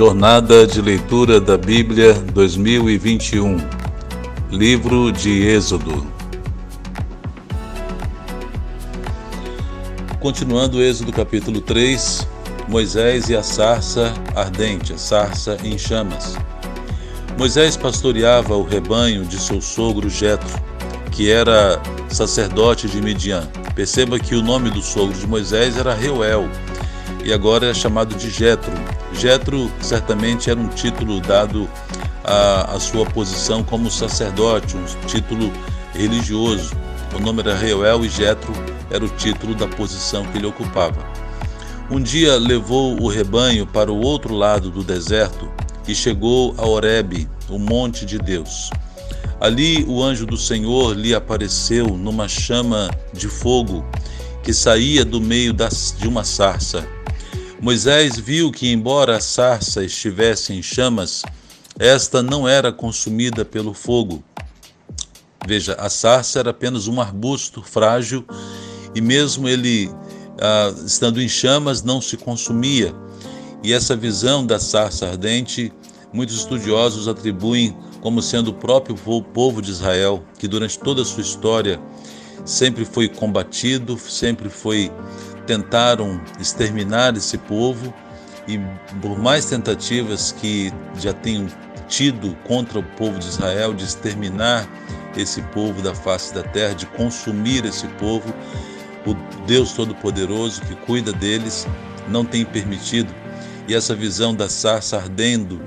Jornada de Leitura da Bíblia 2021 Livro de Êxodo Continuando Êxodo capítulo 3 Moisés e a sarça ardente, a sarça em chamas. Moisés pastoreava o rebanho de seu sogro Jetro, que era sacerdote de Midian. Perceba que o nome do sogro de Moisés era Reuel, e agora é chamado de Jetro. Jetro certamente era um título dado à, à sua posição como sacerdote, um título religioso. O nome era Reuel e Jetro era o título da posição que ele ocupava. Um dia levou o rebanho para o outro lado do deserto e chegou a Horebe, o monte de Deus. Ali o anjo do Senhor lhe apareceu numa chama de fogo que saía do meio das, de uma sarça. Moisés viu que, embora a sarça estivesse em chamas, esta não era consumida pelo fogo. Veja, a sarça era apenas um arbusto frágil e, mesmo ele ah, estando em chamas, não se consumia. E essa visão da sarça ardente, muitos estudiosos atribuem como sendo o próprio povo de Israel, que durante toda a sua história sempre foi combatido, sempre foi tentaram exterminar esse povo e por mais tentativas que já tenham tido contra o povo de Israel de exterminar esse povo da face da terra, de consumir esse povo, o Deus Todo-Poderoso que cuida deles não tem permitido. E essa visão da sarça ardendo,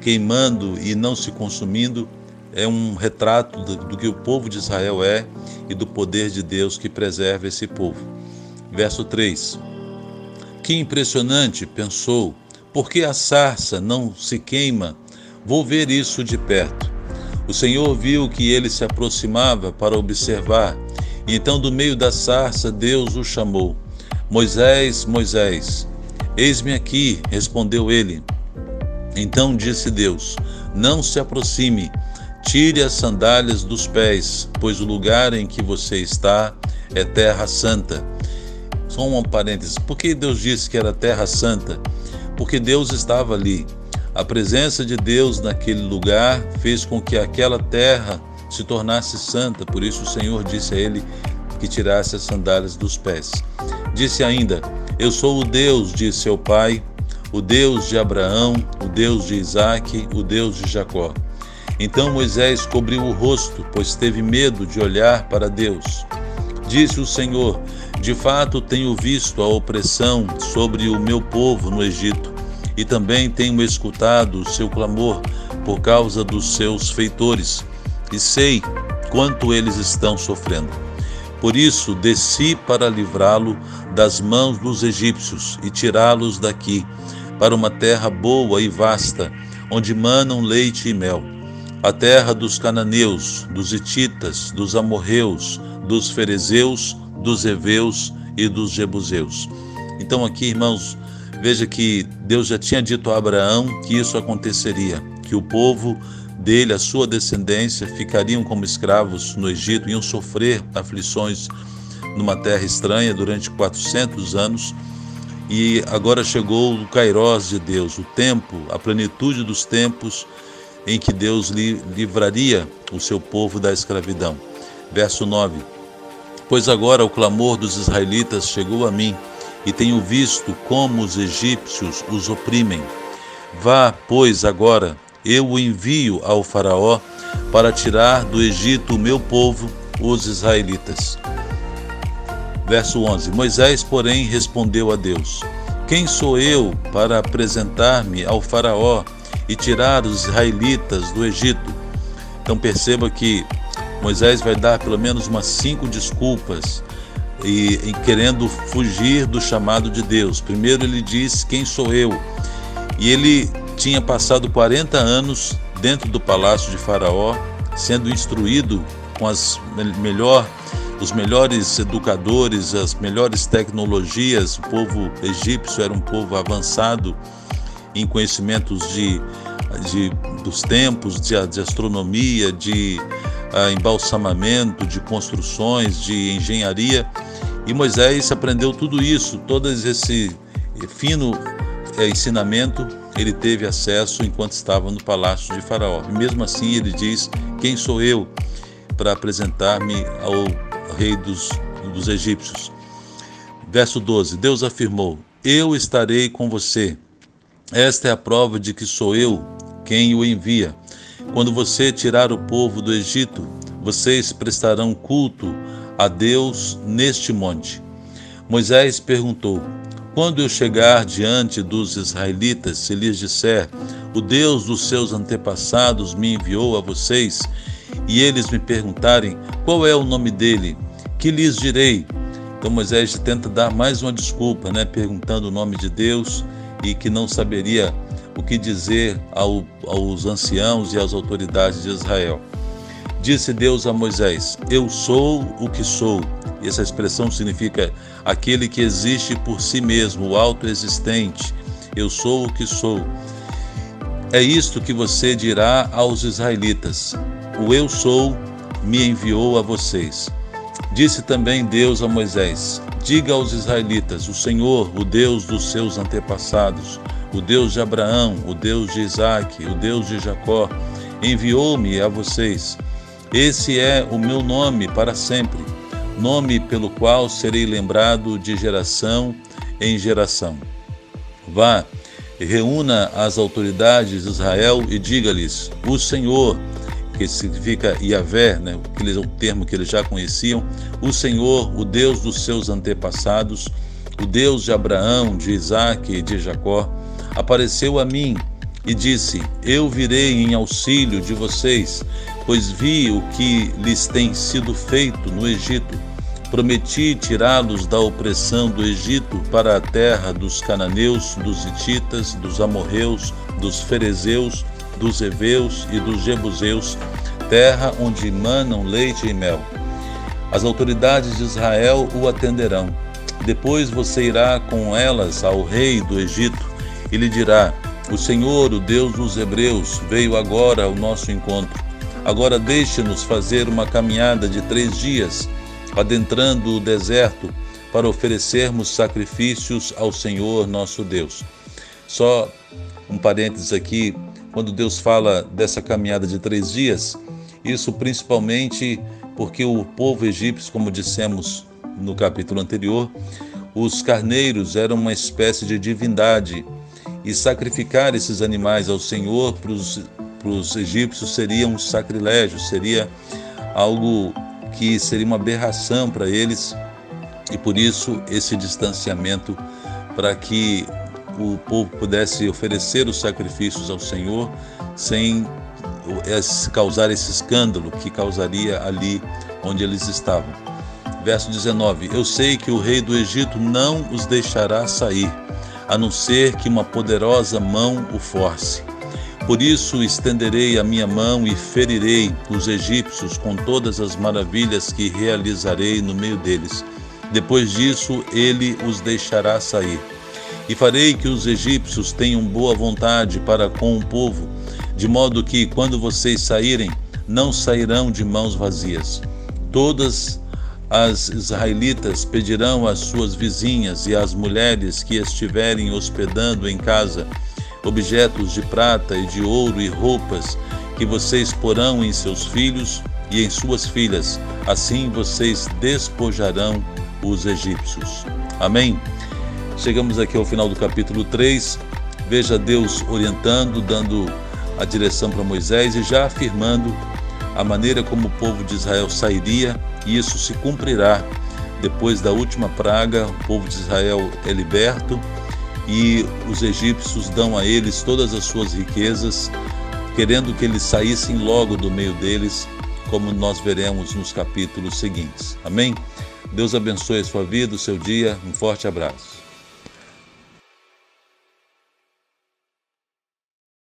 queimando e não se consumindo é um retrato do, do que o povo de Israel é e do poder de Deus que preserva esse povo. Verso 3: Que impressionante, pensou, por que a sarça não se queima? Vou ver isso de perto. O Senhor viu que ele se aproximava para observar, e então do meio da sarça Deus o chamou: Moisés, Moisés. Eis-me aqui, respondeu ele. Então disse Deus: Não se aproxime, tire as sandálias dos pés, pois o lugar em que você está é terra santa. Só um parênteses. Por que Deus disse que era terra santa? Porque Deus estava ali. A presença de Deus naquele lugar fez com que aquela terra se tornasse santa. Por isso o Senhor disse a ele que tirasse as sandálias dos pés. Disse ainda: Eu sou o Deus de seu pai, o Deus de Abraão, o Deus de Isaque, o Deus de Jacó. Então Moisés cobriu o rosto, pois teve medo de olhar para Deus. Disse o Senhor: de fato, tenho visto a opressão sobre o meu povo no Egito, e também tenho escutado o seu clamor por causa dos seus feitores, e sei quanto eles estão sofrendo. Por isso, desci para livrá-lo das mãos dos egípcios e tirá-los daqui, para uma terra boa e vasta, onde manam leite e mel, a terra dos cananeus, dos hititas, dos amorreus, dos ferezeus, dos heveus e dos jebuseus. Então aqui, irmãos, veja que Deus já tinha dito a Abraão que isso aconteceria, que o povo dele, a sua descendência, ficariam como escravos no Egito, iam sofrer aflições numa terra estranha durante 400 anos. E agora chegou o Kairós de Deus, o tempo, a plenitude dos tempos em que Deus livraria o seu povo da escravidão. Verso 9: Pois agora o clamor dos israelitas chegou a mim, e tenho visto como os egípcios os oprimem. Vá, pois, agora, eu o envio ao Faraó para tirar do Egito o meu povo, os israelitas. Verso 11: Moisés, porém, respondeu a Deus: Quem sou eu para apresentar-me ao Faraó e tirar os israelitas do Egito? Então perceba que Moisés vai dar pelo menos umas cinco desculpas e, e, querendo fugir do chamado de Deus. Primeiro ele diz: Quem sou eu? E ele tinha passado 40 anos dentro do palácio de Faraó, sendo instruído com as melhor, os melhores educadores, as melhores tecnologias. O povo egípcio era um povo avançado em conhecimentos de, de dos tempos, de, de astronomia, de embalsamamento, de construções, de engenharia. E Moisés aprendeu tudo isso, todo esse fino, é, ensinamento ele teve acesso enquanto estava no palácio de Faraó. E mesmo assim ele diz: Quem sou eu para apresentar-me ao rei dos, dos egípcios? Verso 12: Deus afirmou: Eu estarei com você. Esta é a prova de que sou eu quem o envia. Quando você tirar o povo do Egito, vocês prestarão culto a Deus neste monte. Moisés perguntou: Quando eu chegar diante dos israelitas, se lhes disser: O Deus dos seus antepassados me enviou a vocês, e eles me perguntarem: Qual é o nome dele? Que lhes direi? Então Moisés tenta dar mais uma desculpa, né, perguntando o nome de Deus e que não saberia o que dizer ao, aos anciãos e às autoridades de Israel. Disse Deus a Moisés: Eu sou o que sou. Essa expressão significa aquele que existe por si mesmo, o autoexistente. Eu sou o que sou. É isto que você dirá aos israelitas: O eu sou me enviou a vocês. Disse também Deus a Moisés: Diga aos israelitas: O Senhor, o Deus dos seus antepassados, o Deus de Abraão, o Deus de Isaac, o Deus de Jacó, enviou-me a vocês. Esse é o meu nome para sempre, nome pelo qual serei lembrado de geração em geração. Vá, reúna as autoridades de Israel e diga-lhes: O Senhor, que significa Yahvé, né, que é o termo que eles já conheciam, o Senhor, o Deus dos seus antepassados, o Deus de Abraão, de Isaac e de Jacó, apareceu a mim e disse: Eu virei em auxílio de vocês, pois vi o que lhes tem sido feito no Egito. Prometi tirá-los da opressão do Egito para a terra dos cananeus, dos hititas, dos amorreus, dos ferezeus, dos heveus e dos jebuseus, terra onde manam leite e mel. As autoridades de Israel o atenderão. Depois você irá com elas ao rei do Egito e lhe dirá: O Senhor, o Deus dos Hebreus, veio agora ao nosso encontro. Agora deixe-nos fazer uma caminhada de três dias, adentrando o deserto, para oferecermos sacrifícios ao Senhor nosso Deus. Só um parênteses aqui, quando Deus fala dessa caminhada de três dias, isso principalmente porque o povo egípcio, como dissemos no capítulo anterior, os carneiros eram uma espécie de divindade e sacrificar esses animais ao Senhor para os egípcios seria um sacrilégio, seria algo que seria uma aberração para eles e por isso esse distanciamento para que o povo pudesse oferecer os sacrifícios ao Senhor sem causar esse escândalo que causaria ali onde eles estavam. Verso 19: Eu sei que o rei do Egito não os deixará sair a não ser que uma poderosa mão o force. Por isso estenderei a minha mão e ferirei os egípcios com todas as maravilhas que realizarei no meio deles. Depois disso, ele os deixará sair. E farei que os egípcios tenham boa vontade para com o povo, de modo que, quando vocês saírem, não sairão de mãos vazias. Todas as israelitas pedirão às suas vizinhas e às mulheres que estiverem hospedando em casa objetos de prata e de ouro e roupas que vocês porão em seus filhos e em suas filhas. Assim vocês despojarão os egípcios. Amém? Chegamos aqui ao final do capítulo 3. Veja Deus orientando, dando a direção para Moisés e já afirmando a maneira como o povo de Israel sairia, e isso se cumprirá. Depois da última praga, o povo de Israel é liberto e os egípcios dão a eles todas as suas riquezas, querendo que eles saíssem logo do meio deles, como nós veremos nos capítulos seguintes. Amém? Deus abençoe a sua vida, o seu dia. Um forte abraço.